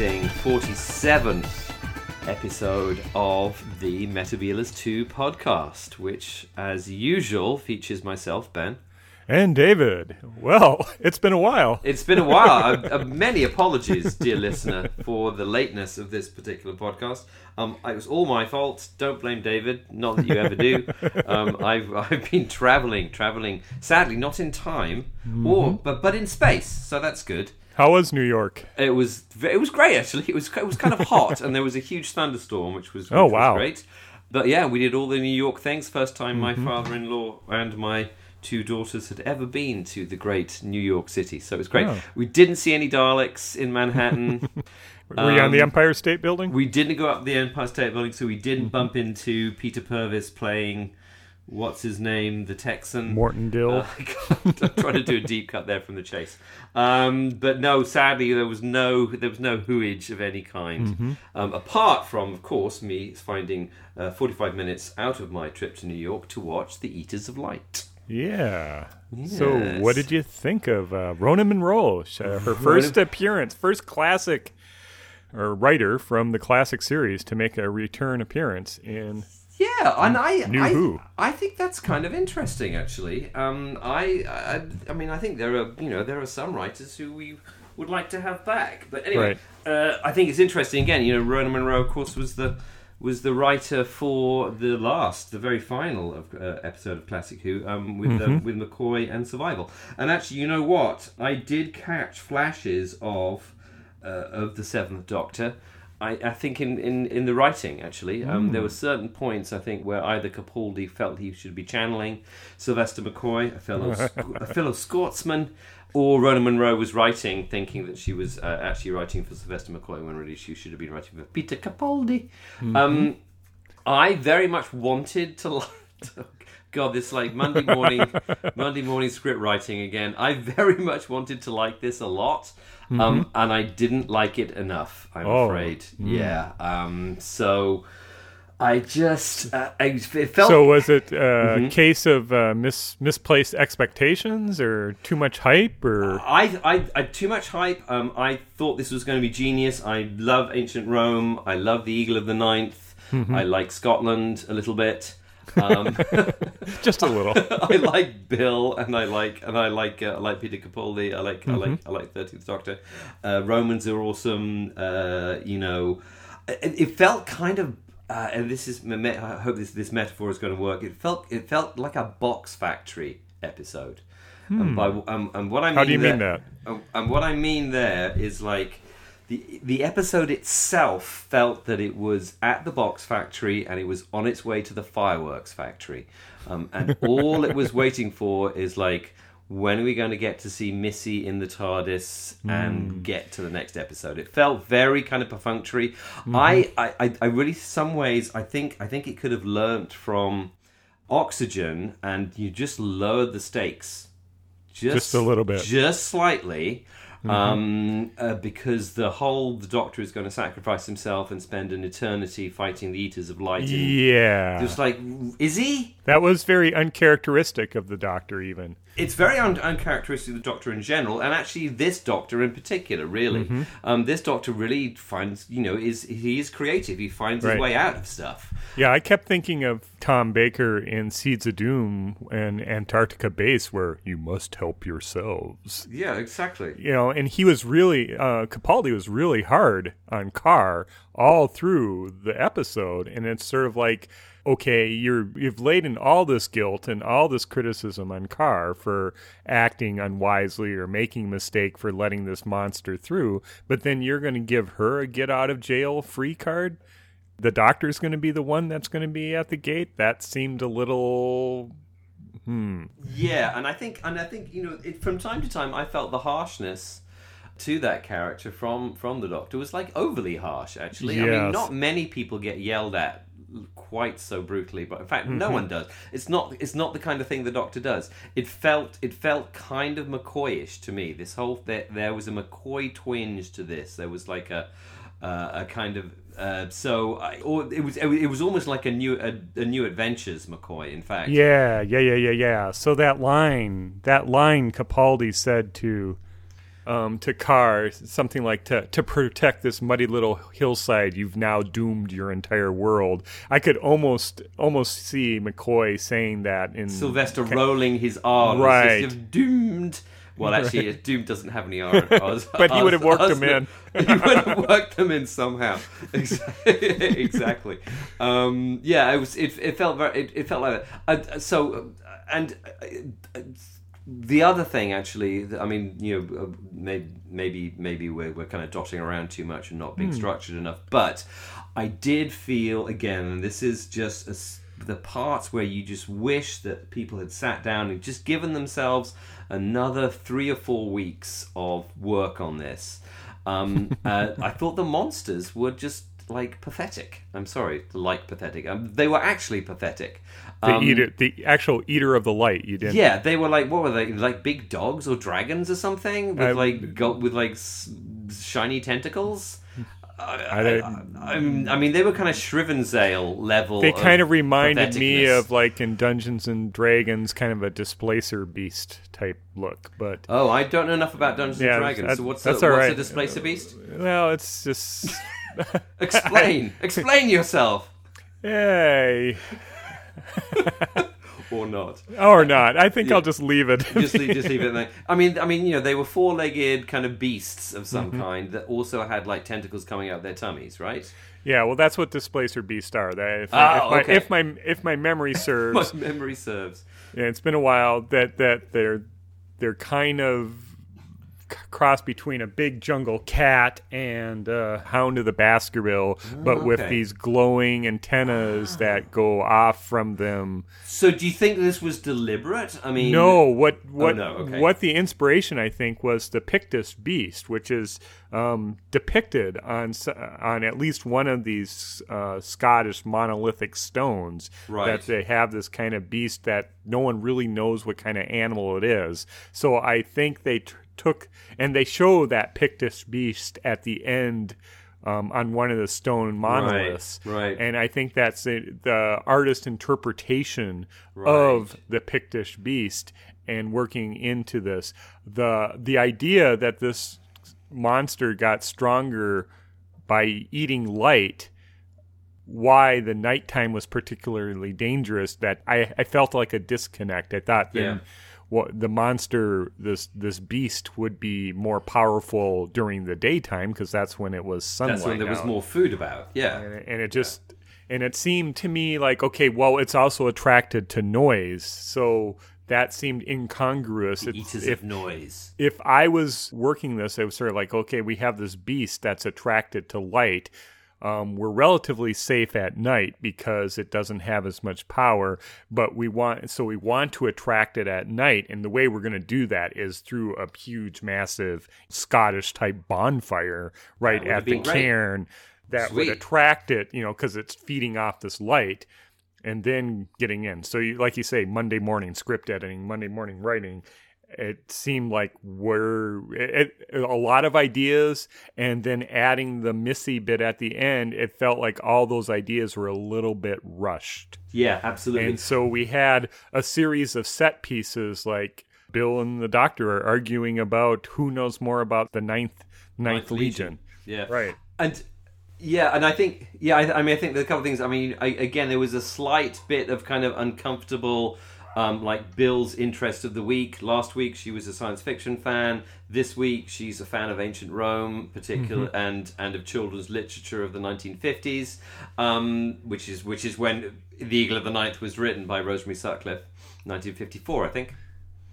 amazing 47th episode of the Metabealers 2 podcast, which, as usual, features myself, Ben. And David. Well, it's been a while. It's been a while. uh, uh, many apologies, dear listener, for the lateness of this particular podcast. Um, it was all my fault. Don't blame David. Not that you ever do. Um, I've I've been traveling, traveling. Sadly, not in time, or but but in space. So that's good. How was New York? It was it was great actually. It was it was kind of hot, and there was a huge thunderstorm, which was which Oh, was wow. great. But yeah, we did all the New York things. First time my father-in-law and my two daughters had ever been to the great New York City, so it was great. Oh. We didn't see any Daleks in Manhattan. Were you on the Um, Empire State Building? we didn't go up the Empire State Building, so we didn't bump into Peter Purves playing what's his name, the Texan. Morton Dill. Uh, I'm trying to do a deep cut there from the chase, um, but no. Sadly, there was no there was no hooage of any kind, um, apart from, of course, me finding uh, 45 minutes out of my trip to New York to watch The Eaters of Light. yeah. So, what did you think of uh, Rona Munro? Uh, her first appearance, first classic or writer from the classic series to make a return appearance in. Yeah, and I, New I, Who. I think that's kind of interesting, actually. Um, I, I, I mean, I think there are, you know, there are some writers who we would like to have back. But anyway, uh, I think it's interesting. Again, you know, Rona Munro, of course, was the was the writer for the last, the very final of, uh, episode of Classic Who, um, with Mm-hmm. um, with McCoy and Survival. And actually, you know what? I did catch flashes of uh, of the Seventh Doctor. I, I think in, in, in the writing actually, um, there were certain points I think where either Capaldi felt he should be channeling Sylvester McCoy, a fellow a fellow Scotsman, or Rona Munro was writing thinking that she was uh, actually writing for Sylvester McCoy when really she should have been writing for Peter Capaldi. Um, I very much wanted to. li- God, this like Monday morning, Monday morning script writing again. I very much wanted to like this a lot, um, and I didn't like it enough. I'm Oh. afraid. Yeah. Um, so I just uh, I, it felt So, was it a Mm-hmm. case of uh, mis- misplaced expectations or too much hype? Or I, I, I too much hype. Um, I thought this was going to be genius. I love ancient Rome. I love the Eagle of the Ninth. I like Scotland a little bit. Um, just a little? I like Bill, and I like and I like uh, I like Peter Capaldi. I like I like I like Thirteenth Doctor. Uh, Romans are awesome. Uh, you know, it, it felt kind of. Uh, and this is, I hope this this metaphor is going to work. It felt it felt like a box factory episode. And by um, and what I mean How do you there- mean that? and what I mean there is like the the episode itself felt that it was at the box factory and it was on its way to the fireworks factory, um, and all it was waiting for is like. When are we going to get to see Missy in the TARDIS and get to the next episode? It felt very kind of perfunctory. I, I, I- I really, some ways, I think, I think it could have learnt from Oxygen, and you just lowered the stakes just, Just a little bit. just slightly, um, uh, because the whole the Doctor is going to sacrifice himself and spend an eternity fighting the Eaters of Light. Yeah. Just like, is he? That was very uncharacteristic of the Doctor, even. It's very un- uncharacteristic of the Doctor in general, and actually this Doctor in particular. Really, Mm-hmm. um, this Doctor really finds, you know, is he is creative. He finds his way out of stuff. Yeah, I kept thinking of Tom Baker in Seeds of Doom and Antarctica Base, where you must help yourselves. Yeah, exactly. You know, and he was really, uh, Capaldi was really hard on Kar all through the episode. And it's sort of like, okay, you're, you've laid in all this guilt and all this criticism on Kar for acting unwisely or making a mistake for letting this monster through. But then you're going to give her a get out of jail free card? the doctor's going to be the one that's going to be at the gate. That seemed a little. Hmm. Yeah, and I think, and I think, you know, it, from time to time, I felt the harshness to that character from from the Doctor was like overly harsh. Actually, I mean, not many people get yelled at quite so brutally, but in fact, no one does. It's not it's not the kind of thing the Doctor does. It felt it felt kind of McCoyish to me. This whole there, there was a McCoy twinge to this. There was like a uh, a kind of uh, so I, or it was it was almost like a new a, a new adventures McCoy. In fact, Yeah, yeah, yeah, yeah, yeah. So that line, that line Capaldi said to um, to Kar something like to to protect this muddy little hillside. You've now doomed your entire world. I could almost almost see McCoy saying that in Sylvester rolling his R's. Right. You've doomed. Well, actually, Doom doesn't have any R. R's, But he would have worked R's- them in. he would have worked them in somehow. Exactly. exactly. Um, yeah, it was. It, it felt very. It, it felt like that. Uh, so, uh, and uh, the other thing, actually, I mean, you know, uh, maybe maybe maybe we're we're kind of dotting around too much and not being structured enough. But I did feel again, and this is just a the parts where you just wish that people had sat down and just given themselves another three or four weeks of work on this. Um, uh, I thought the monsters were just like pathetic. I'm sorry, like pathetic. Um, they were actually pathetic. The Um, eater, the actual eater of the light. You didn't. yeah, they were like what were they like big dogs or dragons or something with Uh, like go, with like s- shiny tentacles. I, I, I, I mean, they were kind of Shrivenzale level. They kind of reminded me of like in Dungeons and Dragons, kind of a displacer beast type look. But Oh, I don't know enough about Dungeons Yeah, and Dragons. that- so what's that's the, all what's right. a displacer beast? well, it's just Explain, explain yourself, hey or not. or not. I think I'll just leave it. just leave, just leave it there. I mean, I mean, you know, they were four-legged kind of beasts of some Mm-hmm. kind that also had like tentacles coming out their tummies, right? yeah, well, that's what displacer beasts are. That if, Oh, if, my, okay. if my if my memory My serves, memory serves. yeah, it's been a while that that they're they're kind of cross between a big jungle cat and uh, Hound of the Baskerville, but with these glowing antennas that go off from them. So, do you think this was deliberate? I mean, No, what what no, okay. what the inspiration I think was the Pictish beast, which is um, depicted on on at least one of these uh, Scottish monolithic stones. Right. That they have this kind of beast that no one really knows what kind of animal it is. So I think they t- took and they show that Pictish beast at the end. Um, on one of the stone monoliths, right. And I think that's the, the artist interpretation of the Pictish beast and working into this. The the idea that this monster got stronger by eating light why the nighttime was particularly dangerous that I, I felt like a disconnect. I thought then Yeah. What the monster this this beast would be more powerful during the daytime because that's when it was sunlight. that's when there was more food about. Yeah, and it, and it just and it seemed to me like okay well it's also attracted to noise so that seemed incongruous It's- eaters if of noise. if i was working this it was sort of like okay we have this beast that's attracted to light um, we're relatively safe at night because it doesn't have as much power but we want so we want to attract it at night. And the way we're going to do that is through a huge massive scottish type bonfire right That would have at the cairn that would attract it, you know, because it's feeding off this light and then getting in. So, you, like you say, Monday morning script editing, Monday morning writing, it seemed like we're it, a lot of ideas and then adding the missy bit at the end. It felt like all those ideas were a little bit rushed. Yeah, absolutely. And so we had a series of set pieces like Bill and the doctor are arguing about who knows more about the ninth ninth, Ninth legion. Legion. Yeah, Right. And yeah, and I think yeah, I, I mean, I think there's a couple of things. I mean, I, again, there was a slight bit of kind of uncomfortable. Um, like Bill's interest of the week. Last week she was a science fiction fan. This week she's a fan of ancient Rome, particular and and of children's literature of the 1950s, um, which is which is when The Eagle of the Ninth was written by Rosemary Sutcliff, 1954, I think.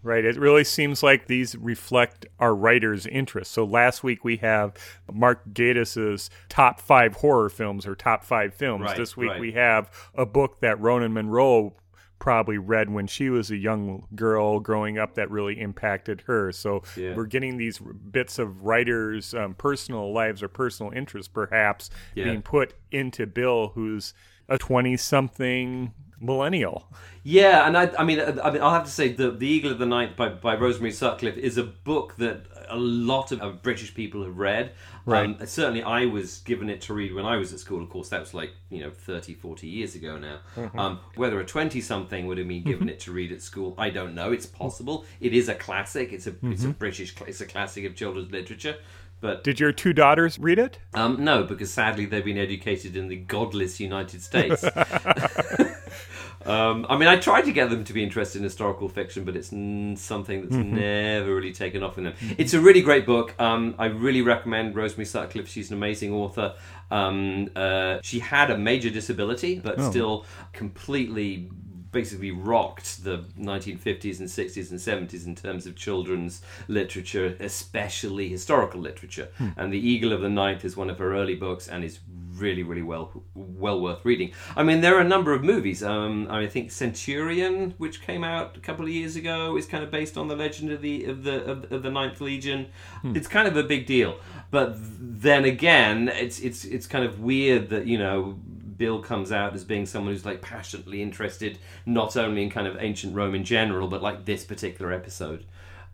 Right. It really seems like these reflect our writers' interests. So last week we have Mark Gatiss's top five horror films or top five films. Right, this week right. we have a book that Ronan Monroe probably read when she was a young girl growing up that really impacted her. So Yeah. we're getting these bits of writers' um, personal lives or personal interests perhaps Yeah. being put into Bill, who's a 20 something millennial. Yeah, and I, I mean, I mean, I'll have to say the the Eagle of the Ninth by, by Rosemary Sutcliff is a book that a lot of British people have read. Right. Um, certainly, I was given it to read when I was at school. Of course, that was like you know 30, 40 years ago now. Mm-hmm. Um, whether a twenty something would have been given it to read at school, I don't know. It's possible. It is a classic. It's a Mm-hmm. a British. It's a classic of children's literature. But Did your two daughters read it? um, no, because sadly they've been educated in the godless United States. um, I mean, I tried to get them to be interested in historical fiction, but it's n- something that's never really taken off in them. It's a really great book. Um, I really recommend Rosemary Sutcliff. She's an amazing author. Um, uh, she had a major disability, but still completely basically rocked the 1950s and 60s and 70s in terms of children's literature, especially historical literature. And The Eagle of the Ninth is one of her early books and is really, really well well worth reading. I mean, there are a number of movies. Um, I think Centurion, which came out a couple of years ago, is kind of based on the legend of the of the of, of the Ninth Legion. It's kind of a big deal, but then again, it's it's it's kind of weird that you know Bill comes out as being someone who's like passionately interested not only in kind of ancient Rome in general, but like this particular episode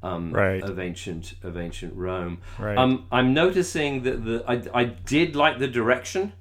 um, Right. of ancient of ancient Rome. Right. Um, I'm noticing that the I, I did like the direction.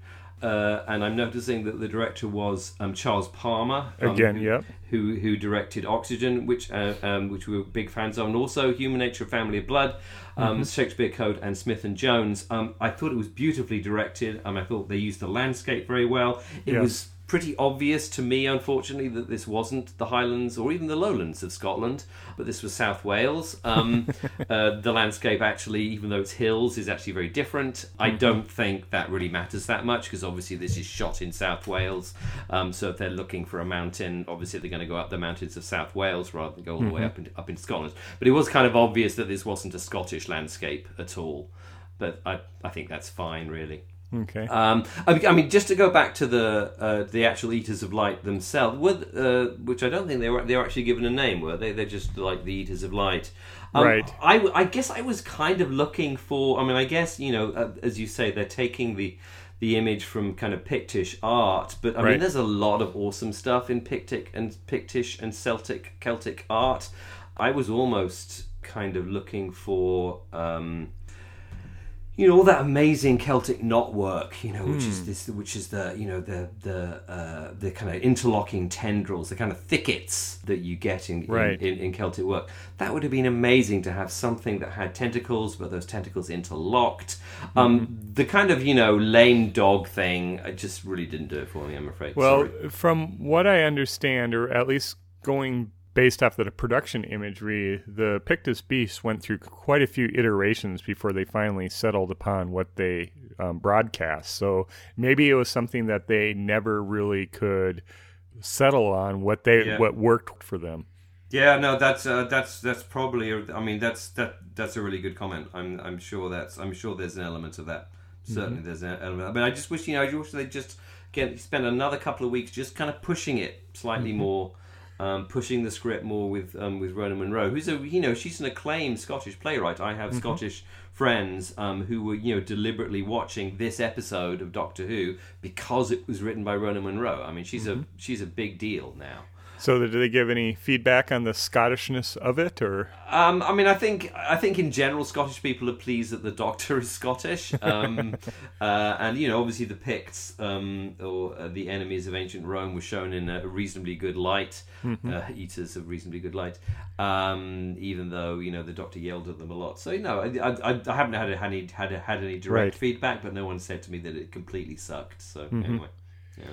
Uh, and I'm noticing that the director was um, Charles Palmer. um, Again, who, yep. Who who directed Oxygen, which uh, um, which we were big fans of, and also Human Nature, Family of Blood, um, Shakespeare Code, and Smith and Jones. Um, I thought it was beautifully directed. Um, I thought they used the landscape very well. It Yes. was pretty obvious to me, unfortunately, that this wasn't the Highlands or even the lowlands of Scotland, but this was South Wales. Um, uh, the landscape, actually, even though it's hills, is actually very different. I don't think that really matters that much because obviously this is shot in South Wales. Um, so if they're looking for a mountain, obviously they're going to go up the mountains of South Wales rather than go all the way up in, up in Scotland. But it was kind of obvious that this wasn't a Scottish landscape at all. But I, I think that's fine, really. Okay. Um, I I mean, just to go back to the uh, the actual Eaters of Light themselves, were, uh, which I don't think they were they were actually given a name, were they? They're just like the Eaters of Light. Um, Right. I guess I was kind of looking for. I mean, I guess you know, uh, as you say, they're taking the the image from kind of Pictish art, but I mean, there's a lot of awesome stuff in Pictic and Pictish and Celtic Celtic art. I was almost kind of looking for. Um, you know all that amazing Celtic knotwork, you know, which Hmm. is this, which is the you know the the uh, the kind of interlocking tendrils, the kind of thickets that you get in, Right. in, in in Celtic work. That would have been amazing to have something that had tentacles, but those tentacles interlocked. Um, Mm-hmm. the kind of you know lame dog thing, I just really didn't do it for me. I'm afraid. Well, Sorry. from what I understand, or at least going based off of the production imagery, the Pictish Beasts went through quite a few iterations before they finally settled upon what they um, broadcast. So maybe it was something that they never really could settle on what they Yeah. what worked for them. Yeah, no, that's uh, that's that's probably. I mean, that's that that's a really good comment. I'm I'm sure that's I'm sure there's an element of that. Certainly, there's an element. I mean, I just wish you know, I wish they just get spend another couple of weeks just kind of pushing it slightly more, um, pushing the script more with um, with Rona Munro, who's a you know she's an acclaimed Scottish playwright. I have Scottish friends um, who were you know deliberately watching this episode of Doctor Who because it was written by Rona Munro. I mean, she's a she's a big deal now. So did they give any feedback on the Scottishness of it, or Um, I mean, I think I think in general Scottish people are pleased that the Doctor is Scottish, um, uh, and you know, obviously the Picts um, or uh, the enemies of ancient Rome were shown in a reasonably good light, uh, eaters of reasonably good light, um, even though you know the Doctor yelled at them a lot. So you know, I, I, I haven't had any had had any direct Right. feedback, but no one said to me that it completely sucked. So anyway, yeah.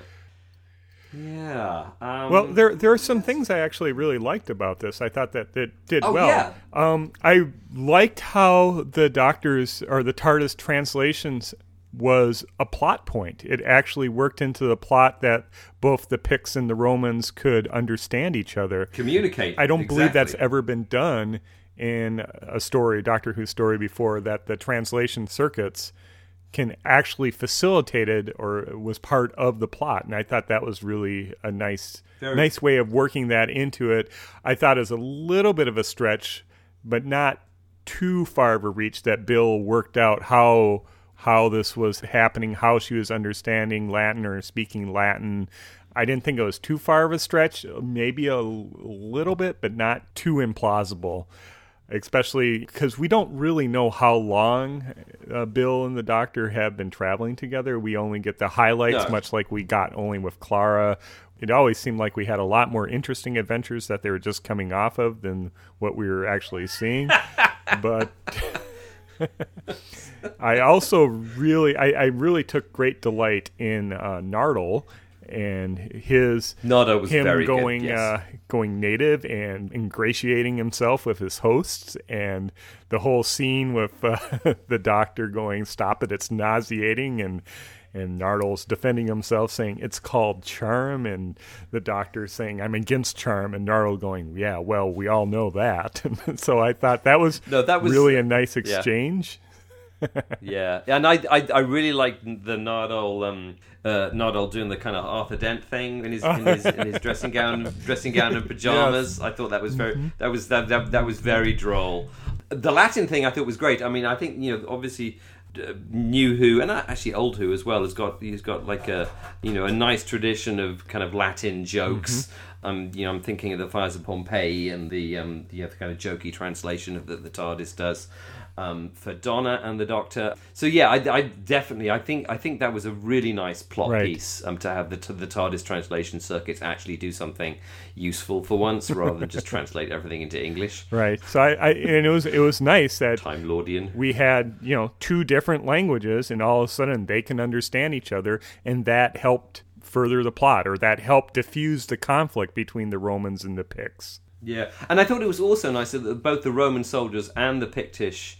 Yeah. Um, Well, there there are some things I actually really liked about this. I thought that it did Oh, well. yeah. Um, I liked how the doctors or the TARDIS translations was a plot point. It actually worked into the plot that both the Picts and the Romans could understand each other. communicate. I don't believe that's ever been done in a story, Doctor Who story before, that the translation circuits can actually facilitated or was part of the plot. And I thought that was really a nice nice way of working that into it. I thought it was a little bit of a stretch, but not too far of a reach that Bill worked out how how this was happening, how she was understanding Latin or speaking Latin. I didn't think it was too far of a stretch, maybe a little bit, but not too implausible. Especially because we don't really know how long uh, Bill and the Doctor have been traveling together. We only get the highlights, much like we got only with Clara. It always seemed like we had a lot more interesting adventures that they were just coming off of than what we were actually seeing. but I also really, I, I really took great delight in uh, Nardole and his Nardo was him very good, going yes. uh, going native and ingratiating himself with his hosts and the whole scene with uh, the doctor going stop it it's nauseating and and Nardole's defending himself saying it's called charm and the doctor saying I'm against charm and Nardole going yeah well we all know that. So I thought that was, No, that was- really a nice exchange. Yeah, and I, I, I really liked the Nardole, um, uh, Nardole doing the kind of Arthur Dent thing in his in his, in his dressing gown, dressing gown and pajamas. I thought that was very that was that, that that was very droll. The Latin thing I thought was great. I mean, I think you know, obviously. Uh, new Who and actually old Who as well has got he's got like a you know a nice tradition of kind of Latin jokes. Um, you know, I'm thinking of the Fires of Pompeii and the um, the other kind of jokey translation of that the TARDIS does um, for Donna and the Doctor. So yeah, I, I definitely I think I think that was a really nice plot Right. piece um, to have the the TARDIS translation circuits actually do something useful for once rather than just translate everything into English. right so I, I and it was it was nice that Time Lordian. we had you know two different languages and all of a sudden they can understand each other and that helped further the plot or that helped diffuse the conflict between the romans and the picts Yeah, and I thought it was also nice that both the Roman soldiers and the Pictish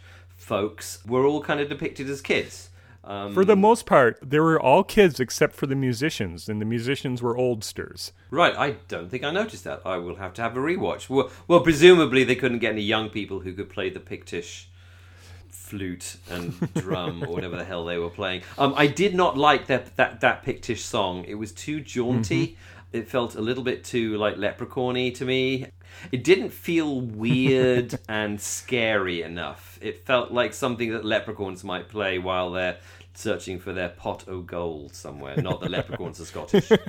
folks were all kind of depicted as kids. Um, for the most part they were all kids except for the musicians and the musicians were oldsters Right, I don't think I noticed that. I will have to have a rewatch. Well, well, presumably they couldn't get any young people who could play the Pictish flute and drum or whatever the hell they were playing. Um, I did not like that that that Pictish song. It was too jaunty. It felt a little bit too like leprechaun-y to me. It didn't feel weird and scary enough. It felt like something that leprechauns might play while they're searching for their pot o' gold somewhere. Not that leprechauns are Scottish.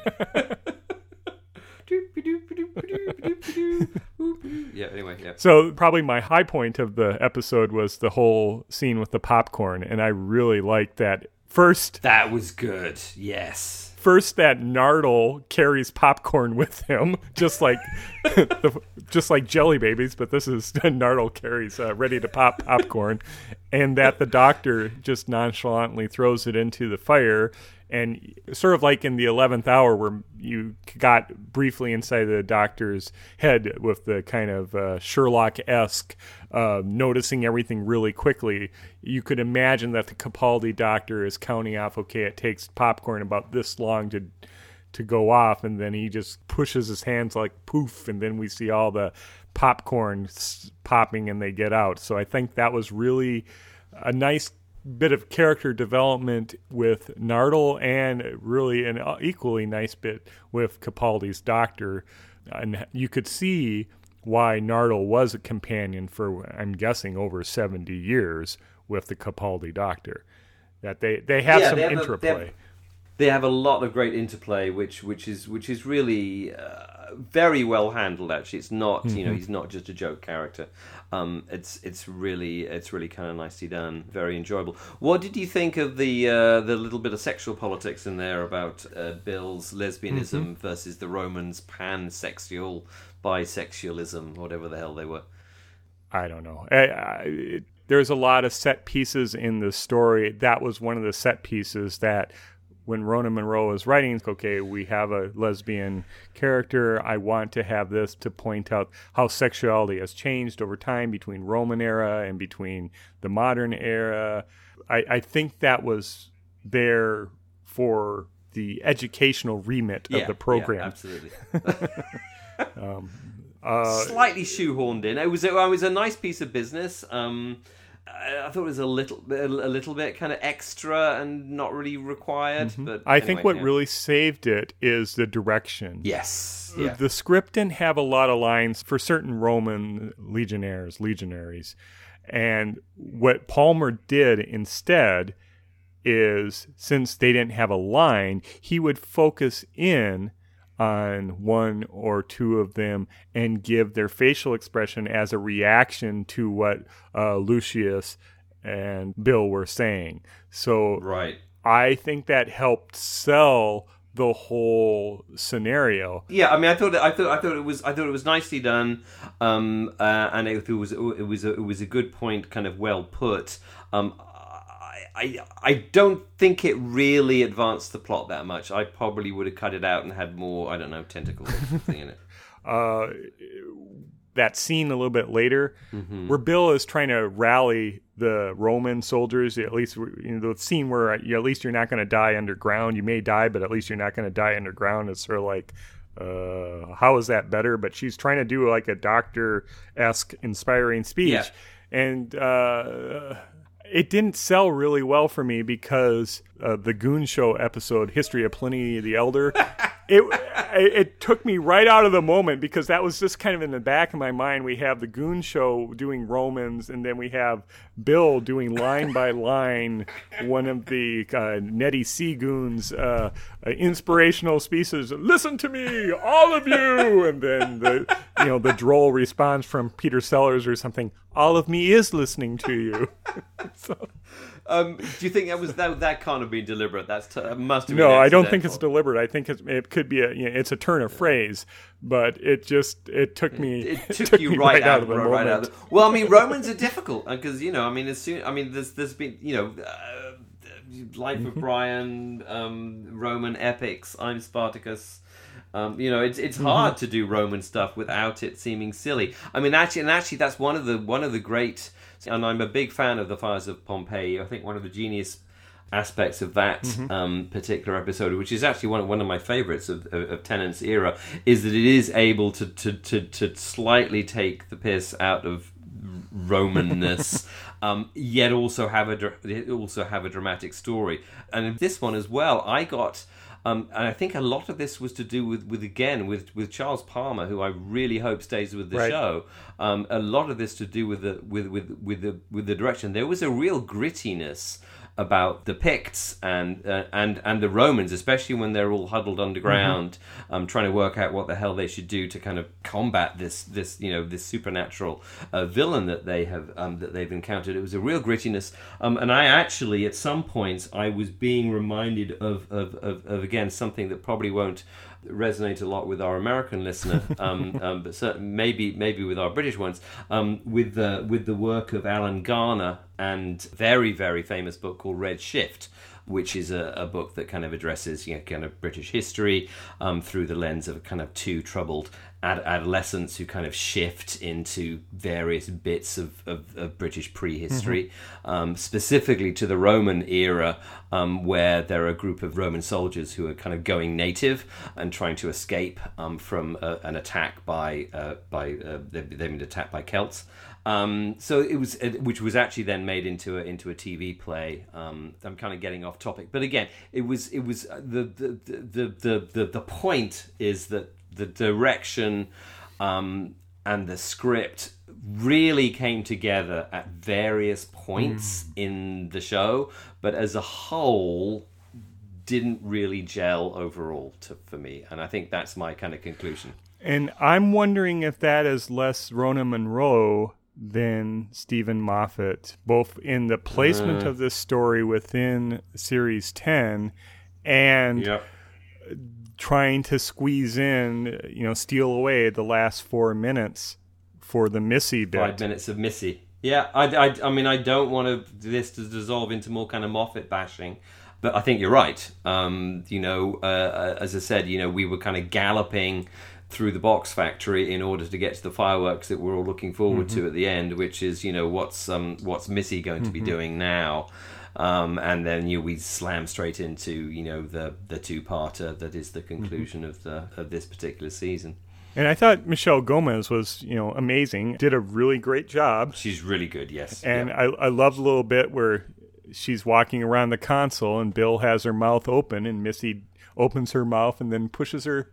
yeah, anyway, yeah. so probably my high point of the episode was the whole scene with the popcorn and i really liked that first That was good. Yes. First that Nardole carries popcorn with him, just like the, just like Jelly Babies, but this is Nardole carries uh, ready to pop popcorn, and that the Doctor just nonchalantly throws it into the fire, and sort of like in the eleventh hour where you got briefly inside the Doctor's head with the kind of uh, Sherlock esque. Uh, noticing everything really quickly, you could imagine that the Capaldi doctor is counting off. Okay, it takes popcorn about this long to to go off, and then he just pushes his hands like poof, and then we see all the popcorn popping, and they get out. So I think that was really a nice bit of character development with Nardole, and really an equally nice bit with Capaldi's doctor, and you could see why Nardole was a companion for I'm guessing over 70 years with the Capaldi doctor. That they they have Yeah, some they have a- interplay. they have- They have a lot of great interplay, which which is which is really uh, very well handled. Actually, it's not you know he's not just a joke character. Um, it's it's really it's really kind of nicely done. Very enjoyable. What did you think of the uh, the little bit of sexual politics in there about uh, Bill's lesbianism versus the Romans' pansexual bisexualism, whatever the hell they were? I don't know. I, I, it, there's a lot of set pieces in the story. That was one of the set pieces that when Rona Munro was writing, okay, we have a lesbian character. I want to have this to point out how sexuality has changed over time between Roman era and between the modern era. I, I think that was there for the educational remit Yeah, of the yeah, program. absolutely. uh, slightly shoehorned in. It was it was a nice piece of business. Um, I, I thought it was a little a little bit kind of extra and not really required. But Mm-hmm. I think what yeah. really saved it is the direction. yes, yeah. The script didn't have a lot of lines for certain Roman legionnaires, legionaries. And what Palmer did instead is since they didn't have a line, he would focus in on one or two of them and give their facial expression as a reaction to what uh, Lucius and Bill were saying. So Right. I think that helped sell the whole scenario. Yeah, I mean, I thought I thought I thought it was I thought it was nicely done, um, uh, and it, it was it was a, it was a good point, kind of well put. Um, I, I don't think it really advanced the plot that much. I probably would have cut it out and had more I don't know tentacles or something in it. Uh, that scene a little bit later where Bill is trying to rally the Roman soldiers. At least you know, the scene where you, at least you're not going to die underground. You may die, but at least you're not going to die underground. It's sort of like, uh, how is that better? But she's trying to do like a doctor esque inspiring speech, Yeah. and uh, it didn't sell really well for me because uh, the Goon Show episode, History of Pliny the Elder. It, it took me right out of the moment because that was just kind of in the back of my mind. We have the Goon Show doing Romans, and then we have Bill doing line by line one of the uh, Neddie Seagoon's uh, uh, inspirational speeches. Listen to me, all of you, and then the you know the droll response from Peter Sellers or something. All of me is listening to you. so, Um, do you think that was that that can't have been deliberate? That's t- that must have. no, I don't think it's deliberate. I think it's, it could be a you know, it's a turn of phrase, but it just it took me it took, you me right, out, of the right, moment. right out. Of the, well, I mean, Romans are difficult because you know, I mean, as soon, I mean, there's there's been you know, uh, Life Mm-hmm. of Brian, um, Roman epics. I'm Spartacus. Um, you know, it's it's Mm-hmm. hard to do Roman stuff without it seeming silly. I mean, actually, and actually, that's one of the one of the great. And I'm a big fan of the Fires of Pompeii. I think one of the genius aspects of that Mm-hmm. um, particular episode, which is actually one of, one of my favorites of, of, of Tennant's era, is that it is able to, to, to, to slightly take the piss out of Romanness, um, yet also have a also have a dramatic story. And in this one as well, I got. Um, and I think a lot of this was to do with, with again with, with Charles Palmer, who I really hope stays with the Right. show. Um, a lot of this to do with the with, with, with the with the direction. There was a real grittiness about the Picts and uh, and and the Romans, especially when they're all huddled underground, um, trying to work out what the hell they should do to kind of combat this this you know this supernatural uh, villain that they have um, that they've encountered. It was a real grittiness, um, and I actually at some points I was being reminded of of, of, of again something that probably won't resonate a lot with our American listener, um, um, but certainly maybe maybe with our British ones, um, with the with the work of Alan Garner and very very famous book called Red Shift. Which is a, a book that kind of addresses you know, kind of British history um, through the lens of a kind of two troubled ad- adolescents who kind of shift into various bits of, of, of British prehistory, um, specifically to the Roman era, um, where there are a group of Roman soldiers who are kind of going native and trying to escape um, from uh, an attack by uh, by uh, they've they've been attacked by Celts. Um, so it was, which was actually then made into a into a TV play. Um, I'm kind of getting off topic, but again, it was it was uh, the the the the the, the point is that the direction um, and the script really came together at various points in the show, but as a whole didn't really gel overall to, for me. And i think that's my kind of conclusion. And I'm wondering if that is less Rona Munro than Steven Moffat, both in the placement of this story within Series 10 and trying to squeeze in, you know, steal away the last four minutes for the Missy bit. five minutes of Missy. Yeah, I, I, I mean, I don't want to, this to dissolve into more kind of Moffat bashing, but I think you're right. Um, you know, uh, as I said, you know, we were kind of galloping through the box factory in order to get to the fireworks that we're all looking forward to at the end, which is, you know, what's um, what's Missy going to be doing now. Um, and then you know, we slam straight into you know the the two parter that is the conclusion of the of this particular season. And I thought Michelle Gomez was, you know, amazing. Did a really great job. She's really good, yes. And Yeah. I, I love the little bit where she's walking around the console and Bill has her mouth open and Missy opens her mouth and then pushes her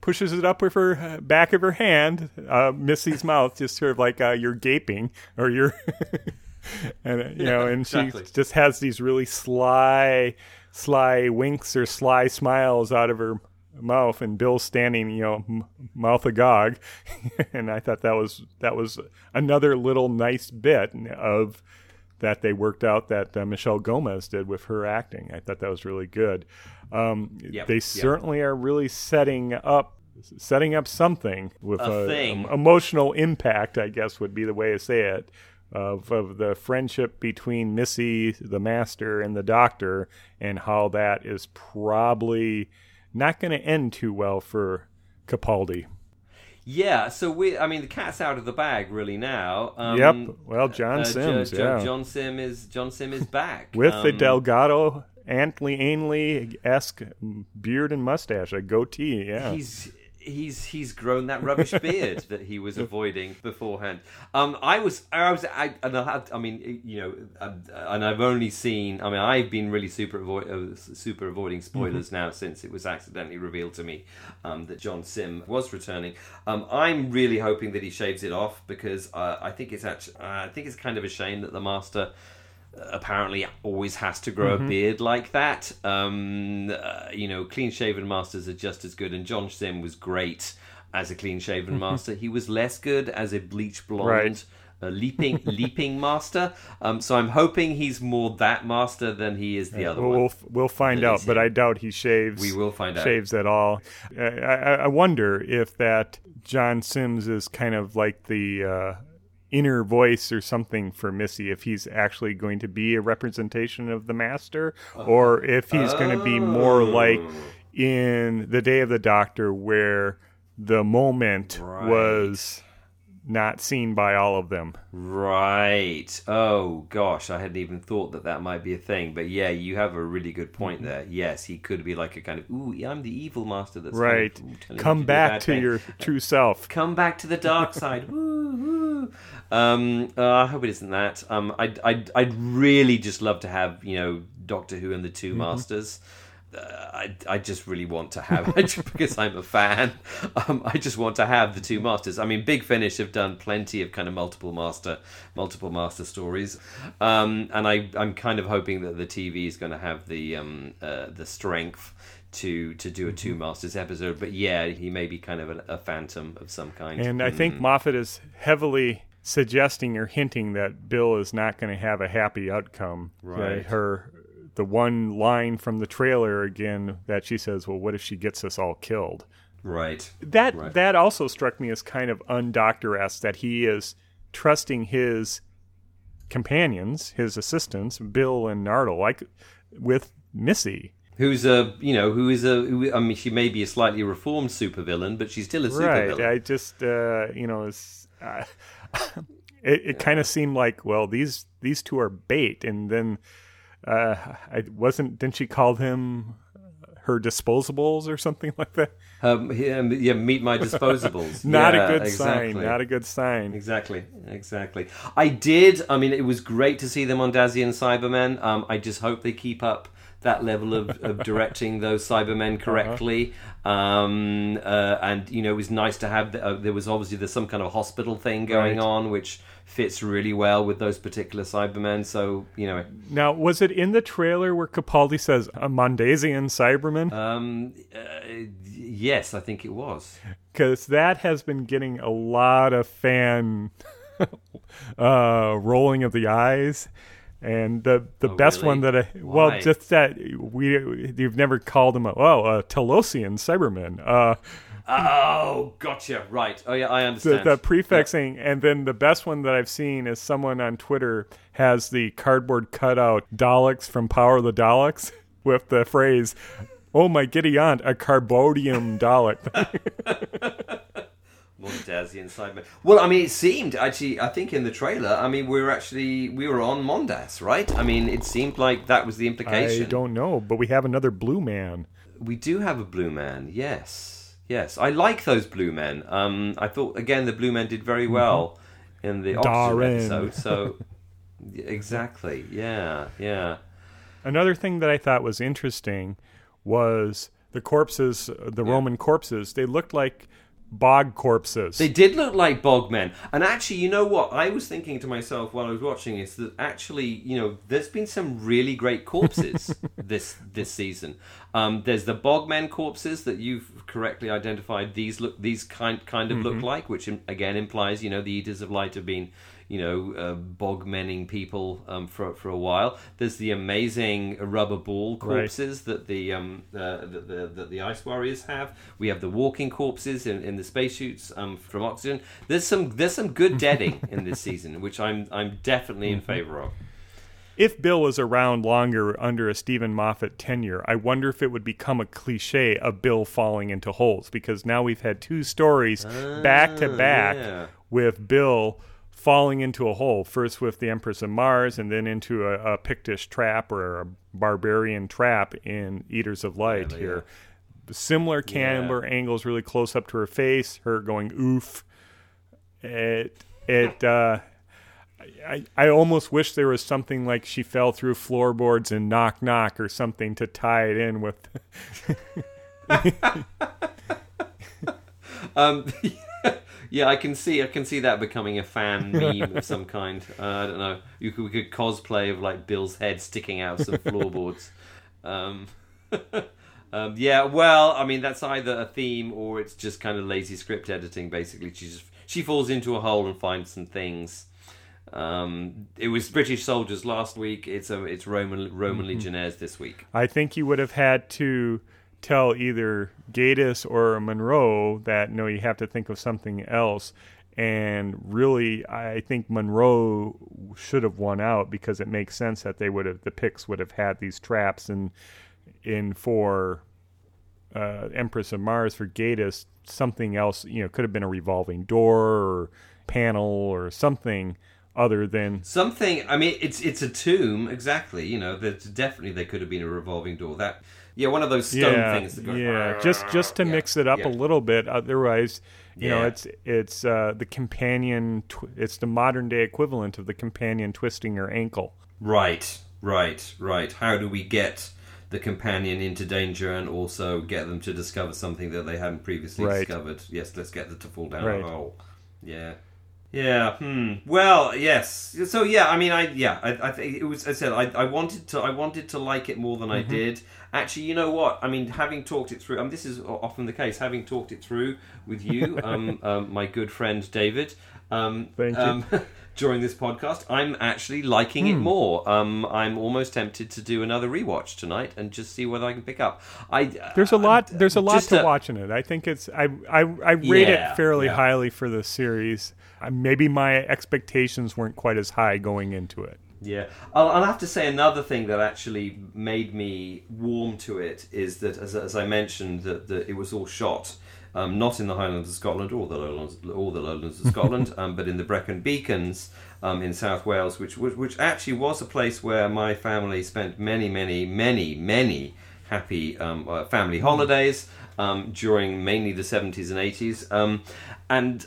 pushes it up with her uh, back of her hand. Uh, Missy's mouth just sort of like uh, you're gaping or you're and you know and exactly. she just has these really sly sly winks or sly smiles out of her mouth, and Bill standing, you know, m- mouth agog, and I thought that was that was another little nice bit of that they worked out that uh, Michelle Gomez did with her acting. I thought that was really good. Um, Yep, they yep. certainly are really setting up setting up something with A thing. emotional impact. I guess would be the way to say it. Of, of the friendship between Missy, the master, and the doctor, and how that is probably not going to end too well for Capaldi. Yeah, so we, I mean, the cat's out of the bag really now. Um, yep. Well, John uh, Sims, Jo- Jo- yeah. John Sim is John Sim is back with the Um, Delgado Antley Ainley esque beard and mustache, a goatee. Yeah, He's he's he's grown that rubbish beard that he was avoiding beforehand. Um, I was I was I and I had I mean you know um, and I've only seen I mean I've been really super avoid uh, super avoiding spoilers now since it was accidentally revealed to me um, that John Sim was returning. Um, I'm really hoping that he shaves it off because uh, I think it's actually I think it's kind of a shame that the master apparently always has to grow a beard like that. Um, uh, you know, clean shaven masters are just as good, and John Sim was great as a clean shaven master. He was less good as a bleach blonde. Right. A leaping leaping master, um, so I'm hoping he's more that master than he is the other we'll, one. we'll we'll find That out, but. I doubt he shaves. We will find out. shaves at all. I, I, I wonder if that John Sims is kind of like the uh, inner voice or something for Missy. If he's actually going to be a representation of the master, or if he's going to be more like Oh. in the Day of the Doctor, where the moment Right. was not seen by all of them. Right. Oh gosh, I hadn't even thought that that might be a thing. But yeah, you have a really good point Mm-hmm. there. Yes, he could be like a kind of ooh, I'm the evil master that's kind Right. of, telling you Come back to thing. your true self. come back to the dark side. woo, woo. Um, uh, I hope it isn't that. Um, I'd, I'd, I'd really just love to have you know Doctor Who and the 2 Masters. Uh, I, I just really want to have because I'm a fan. Um, I just want to have the two masters. I mean, Big Finish have done plenty of kind of multiple master, multiple master stories, um, and I, I'm kind of hoping that the TV is going to have the um, uh, the strength to to do a two masters episode. But yeah, he may be kind of a, a phantom of some kind. And I think Moffat is heavily suggesting or hinting that Bill is not going to have a happy outcome. Right. That her, the one line from the trailer again that she says, "Well, what if she gets us all killed?" right. That Right. that also struck me as kind of undoctor-esque that he is trusting his companions, his assistants, Bill and Nardole, like with Missy. Who's a you know who is a who, I mean she may be a slightly reformed supervillain, but she's still a Right. supervillain. I just, uh, you know, it's, uh, it, it kind of seemed like, well, these these two are bait, and then uh, I wasn't. Didn't she call him her disposables or something like that? Um, yeah, yeah, meet my disposables. Not Yeah, a good exactly. sign. Not a good sign. Exactly, exactly. I did. I mean, it was great to see them on Dazian Cybermen. Um, I just hope they keep up that level of, of directing those Cybermen correctly. Um, uh, and you know, it was nice to have. The, uh, there was obviously there's some kind of hospital thing going Right. on, which fits really well with those particular Cybermen. So you know, Now, was it in the trailer where Capaldi says a Mondasian Cyberman? um, uh, yes, I think it was. Because that has been getting a lot of fan uh, rolling of the eyes. And the the Oh, best really? one that I well Why? just that we you've never called him a oh a Telosian Cyberman uh Oh, gotcha. Right. Oh yeah, I understand. the prefixing and then the best one that I've seen is someone on Twitter has the cardboard cutout Daleks from Power of the Daleks with the phrase oh my giddy aunt a carbodium Dalek Mondasian Cybermen. Well, I mean, it seemed actually. I think in the trailer, I mean, we were actually we were on Mondas, right? I mean, it seemed like that was the implication. I don't know but we have another blue man We do have a blue man. Yes, yes. I like those blue men. Um, I thought again the blue men did very well in the Darren. episode. So exactly, yeah, yeah. Another thing that I thought was interesting was the corpses, the Roman corpses. They looked like bog corpses. They did look like bog men. And actually, you know what? I was thinking to myself while I was watching is that actually, you know, there's been some really great corpses this this season. Um, there's the bogmen corpses that you've correctly identified. These look, these kind kind of look like, which again implies, you know, the Eaters of Light have been, you know, uh, bogmenning people um, for for a while. There's the amazing rubber ball corpses that the um uh, that the, that the ice warriors have. We have the walking corpses in, in the spacesuits um, from Oxygen. There's some there's some good deading in this season, which I'm I'm definitely in favor of. If Bill was around longer under a Steven Moffat tenure, I wonder if it would become a cliche of Bill falling into holes because now we've had two stories back to back with Bill falling into a hole. First with the Empress of Mars, and then into a, a Pictish trap or a barbarian trap in Eaters of Light Yeah, here. Similar camber angles, really close up to her face, her going oof. It it uh, I, I almost wish there was something like she fell through floorboards and knock knock or something to tie it in with. Um, yeah, I can see I can see that becoming a fan meme of some kind. Uh, I don't know. You could, we could cosplay of like Bill's head sticking out of some floorboards. Um, um, yeah, well, I mean that's either a theme or it's just kind of lazy script editing. Basically, she just she falls into a hole and finds some things. Um, it was British soldiers last week. It's a it's Roman Roman legionnaires this week. I think you would have had to tell either Gatiss or Munro that no, you have to think of something else. And really, I think Munro should have won out because it makes sense that they would have the Picts would have had these traps and in for uh, Empress of Mars for Gatiss something else. You know, could have been a revolving door or panel or something other than Something. I mean, it's it's a tomb exactly. You know, that definitely there could have been a revolving door. That yeah, one of those stone yeah, things that go. yeah, just just to Yeah, mix it up yeah. a little bit. Otherwise, you know, it's it's uh, the companion. Tw- it's the modern day equivalent of the companion twisting her ankle. Right, right, right. How do we get the companion into danger and also get them to discover something that they hadn't previously Right. discovered? Yes, let's get them to fall down Right. a hole. Yeah. Yeah. Hmm. Well, yes. So yeah, I mean, I yeah, I, I think it was. I said I, I wanted to. I wanted to like it more than Mm-hmm. I did. Actually, you know what? I mean, having talked it through. Um, this is often the case. Having talked it through with you, um, um my good friend David. Um, Thank you. during this podcast, I'm actually liking Hmm. it more. Um, I'm almost tempted to do another rewatch tonight and just see what I can pick up. I There's a lot. uh, There's a lot to a- watch in it. I think it's. I I, I rate Yeah, it fairly yeah. highly for the series. Uh, maybe my expectations weren't quite as high going into it. Yeah, I'll, I'll have to say another thing that actually made me warm to it is that, as, as I mentioned, that, that it was all shot um, not in the Highlands of Scotland or the Lowlands, or the Lowlands of Scotland, um, but in the Brecon Beacons um, in South Wales, which, which which actually was a place where my family spent many, many, many, many happy um, uh, family holidays um, during mainly the 70s and 80s. Um, and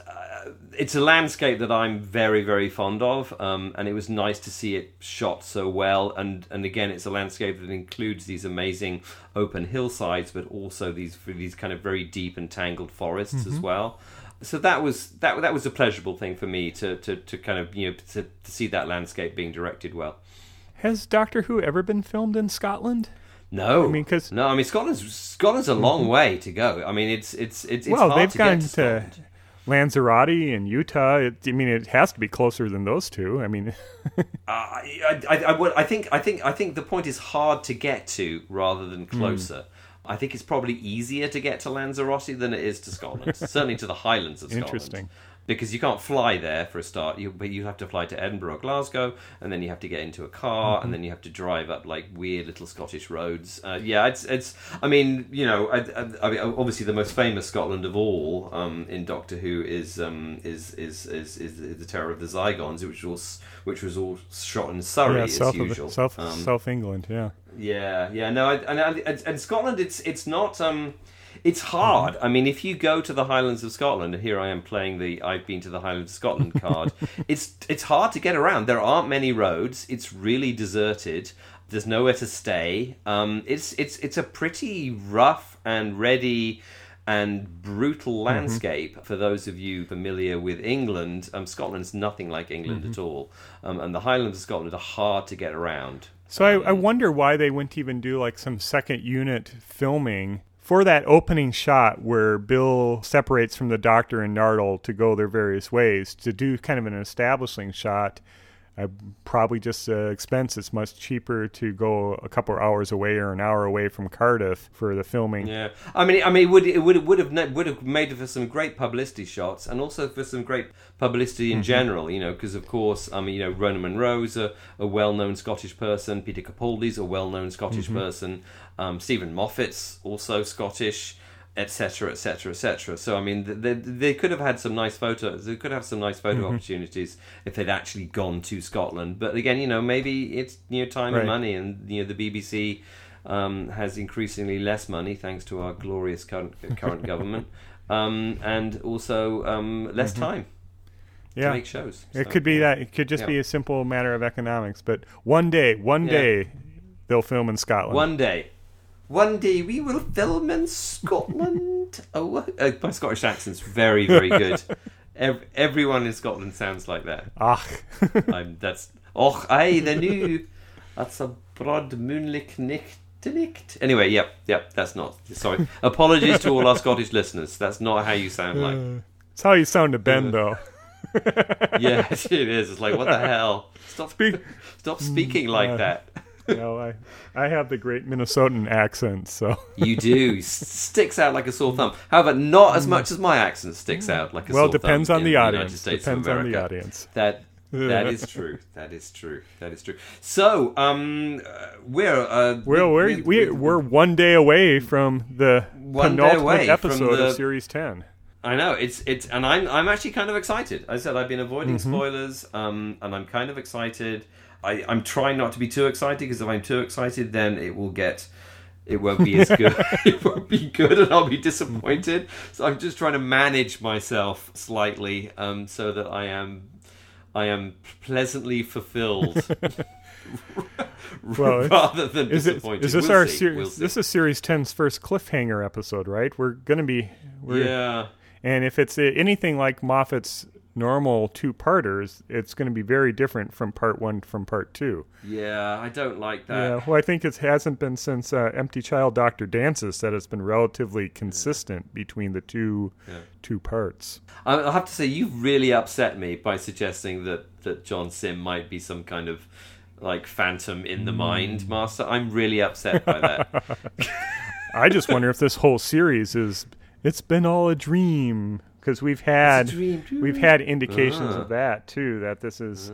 it's a landscape that I'm very, very fond of, um, and it was nice to see it shot so well. And, and again, it's a landscape that includes these amazing open hillsides, but also these these kind of very deep and tangled forests as well. So that was that that was a pleasurable thing for me to to, to kind of you know to, to see that landscape being directed well. Has Doctor Who ever been filmed in Scotland? No, I mean, 'cause- no, I mean Scotland's Scotland's a long way to go. I mean, it's it's it's, it's well, hard they've to gone get to, to. Lanzarote and Utah. It, I mean, it has to be closer than those two. I mean, I, I, I, would- I think I think I think the point is hard to get to rather than Hmm. closer. I think it's probably easier to get to Lanzarote than it is to Scotland. Certainly to the Highlands of Scotland. Interesting. Because you can't fly there for a start. You but you have to fly to Edinburgh or Glasgow, and then you have to get into a car, Mm-hmm. and then you have to drive up like weird little Scottish roads. Uh, yeah, it's it's. I mean, you know, I, I, I mean, obviously the most famous Scotland of all um, in Doctor Who is um, is, is, is is the Terror of the Zygons, which was which was all shot in Surrey yeah, as south usual. of South Um, South England. Yeah. yeah, yeah, no, I, and, and and Scotland, it's it's not um, it's hard. I mean, if you go to the Highlands of Scotland, and here I am playing the "I've been to the Highlands of Scotland" card, it's it's hard to get around. There aren't many roads. It's really deserted. There's nowhere to stay. Um, it's it's it's a pretty rough and ready and brutal landscape. For those of you familiar with England, um, Scotland's nothing like England at all, um, and the Highlands of Scotland are hard to get around. So I, I wonder why they wouldn't even do like some second unit filming for that opening shot where Bill separates from the doctor and Nardole to go their various ways to do kind of an establishing shot. I probably just uh, expense. It's much cheaper to go a couple of hours away or an hour away from Cardiff for the filming. Yeah, I mean, I mean, it would it would would have would have made for some great publicity shots, and also for some great publicity in general. You know, because of course, I mean, you know, Rona Munro's a, a well-known Scottish person. Peter Capaldi's a well-known Scottish person. Um, Steven Moffat's also Scottish, etc., etc., etc. So I mean, they, they could have had some nice photos. They could have some nice photo opportunities if they'd actually gone to Scotland. But again, you know, maybe it's you know time Right. and money, and you know the BBC um, has increasingly less money thanks to our glorious current, current government, um, and also um, less time to Yeah. make shows. It could be yeah. that. It could just Yeah. be a simple matter of economics. But one day, one Yeah. day, they'll film in Scotland. One day. One day we will film in Scotland. oh, uh, my Scottish accent's very, very good. Ev- everyone in Scotland sounds like that. Ach, I'm, that's och, aye, the new. That's a broad moonlich nicht. nicht. Anyway, yep, yep. That's not. Sorry. Apologies to all our Scottish listeners. That's not how you sound like. it's how you sound to Ben, though. Yeah, it is. It's like what the hell? Stop, Speak- stop speaking like uh, that. You know, I, I have the great Minnesotan accent, so You do. S- sticks out like a sore thumb. However, not as much as my accent sticks out like a sore thumb. well, sore it depends thumb on the audience. States Depends on the audience. That that is true. That is true. That is true. So, um, uh, we're uh, Well, we're we- we, we- we're one day away from the One day penultimate episode the- of Series Ten. I know it's it's, and I'm I'm actually kind of excited. I said I've been avoiding Mm-hmm. spoilers, um, and I'm kind of excited. I, I'm trying not to be too excited because if I'm too excited, then it will get. It won't be as good. it won't be good, and I'll be disappointed. So I'm just trying to manage myself slightly, um, so that I am, I am pleasantly fulfilled, Well, rather than Is disappointed. is this We'll our see. series? We'll. This is Series 10's first cliffhanger episode, right? We're gonna be we're, yeah. And if it's uh, anything like Moffat's normal two-parters, it's going to be very different from part one from part two. Yeah, I don't like that. Yeah, well, I think it hasn't been since uh, Empty Child Doctor Dances that it's been relatively consistent between the two two parts. I have to say, you've really upset me by suggesting that, that John Simm might be some kind of like phantom in the Mm. mind master. I'm really upset by that. I just wonder if this whole series is it's been all a dream because we've had dream, dream. we've had indications Ah. of that too that this is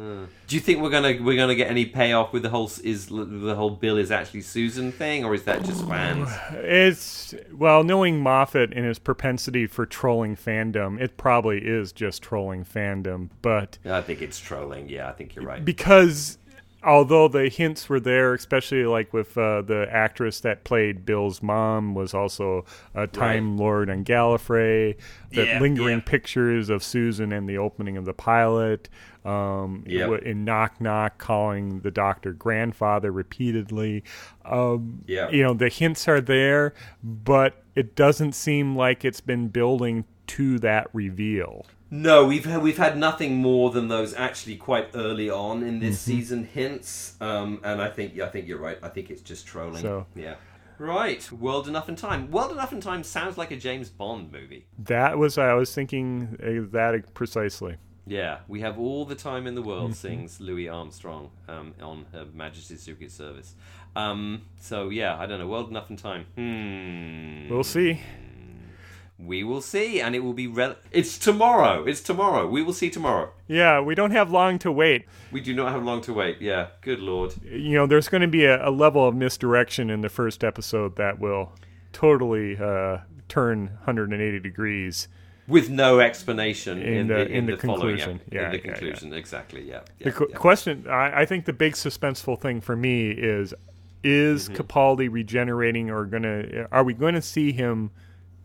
Do you think we're gonna we're gonna get any payoff with the whole is the whole Bill is actually Susan thing, or is that just fans? It's well, knowing Moffat and his propensity for trolling fandom, it probably is just trolling fandom. But I think it's trolling. Yeah, I think you're right. because although the hints were there, especially like with uh, the actress that played Bill's mom was also a Time Lord on Gallifrey, the Yeah, lingering yeah. pictures of Susan and the opening of the pilot. Um, Yep. in Knock Knock, calling the doctor grandfather repeatedly. Um, Yeah. you know the hints are there, but it doesn't seem like it's been building to that reveal. No, we've had, we've had nothing more than those actually quite early on in this Mm-hmm. season hints, um, and I think I think you're right. I think it's just trolling. So- yeah, right. World enough in time. World enough in time sounds like a James Bond movie. That was I was thinking uh, that precisely. Yeah, we have all the time in the world, Mm-hmm. sings Louis Armstrong um, on Her Majesty's Secret Service. Um, so yeah, I don't know. World enough in time. Hmm. We'll see. We will see, and it will be. Rel- it's tomorrow. It's tomorrow. We will see tomorrow. Yeah, we don't have long to wait. We do not have long to wait. Yeah. Good lord. You know, there's going to be a, a level of misdirection in the first episode that will totally uh, turn 180 degrees. with no explanation in, In the, in, in the, the conclusion. Yeah, in the yeah, yeah. conclusion exactly yeah, yeah, The question, I, I think the big suspenseful thing for me is: Is Mm-hmm. Capaldi regenerating, or gonna? Are we going to see him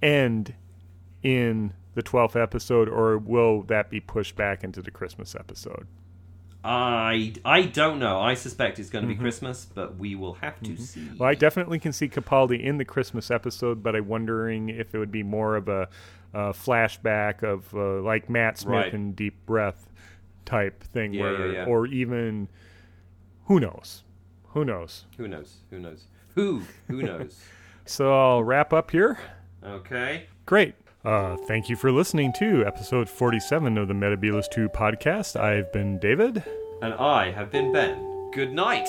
end in the 12th episode, or will that be pushed back into the Christmas episode? I I don't know. I suspect it's going to be Christmas, but we will have to see. Well, I definitely can see Capaldi in the Christmas episode, but I'm wondering if it would be more of a, uh flashback of uh, like Matt Smith Right. in Deep Breath type thing, Yeah, where, yeah, yeah. or even who knows, who knows. Who knows? Who knows? Who? Who knows? So I'll wrap up here. okay. Great. Uh, thank you for listening to episode 47 of the Metabolus 2 podcast. I've been David. And I have been Ben. Good night.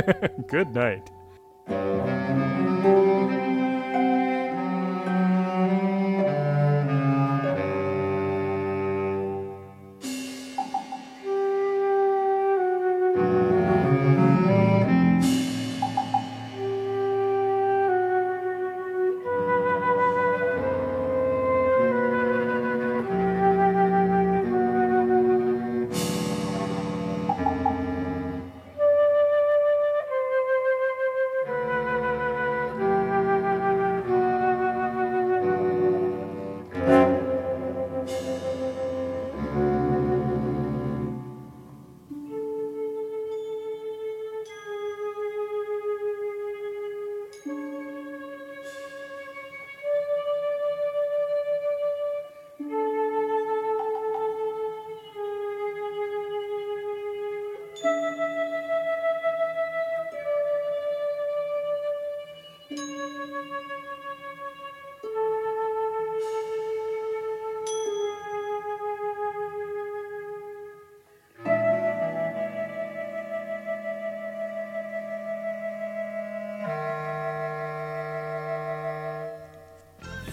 Good night.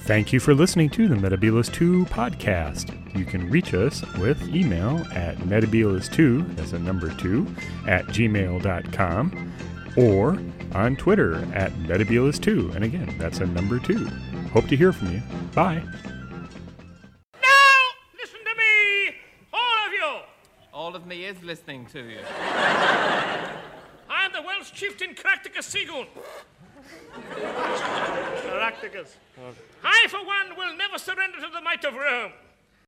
Thank you for listening to the Metabolus 2 podcast. You can reach us with email at metabolus2, that's a number 2, at gmail.com, or on Twitter at metabolus2, and again, that's a number 2. Hope to hear from you. Bye. Now, listen to me, all of you. All of me is listening to you. I'm the Welsh chieftain Caractacus Seagoon. Caractacus. I, of.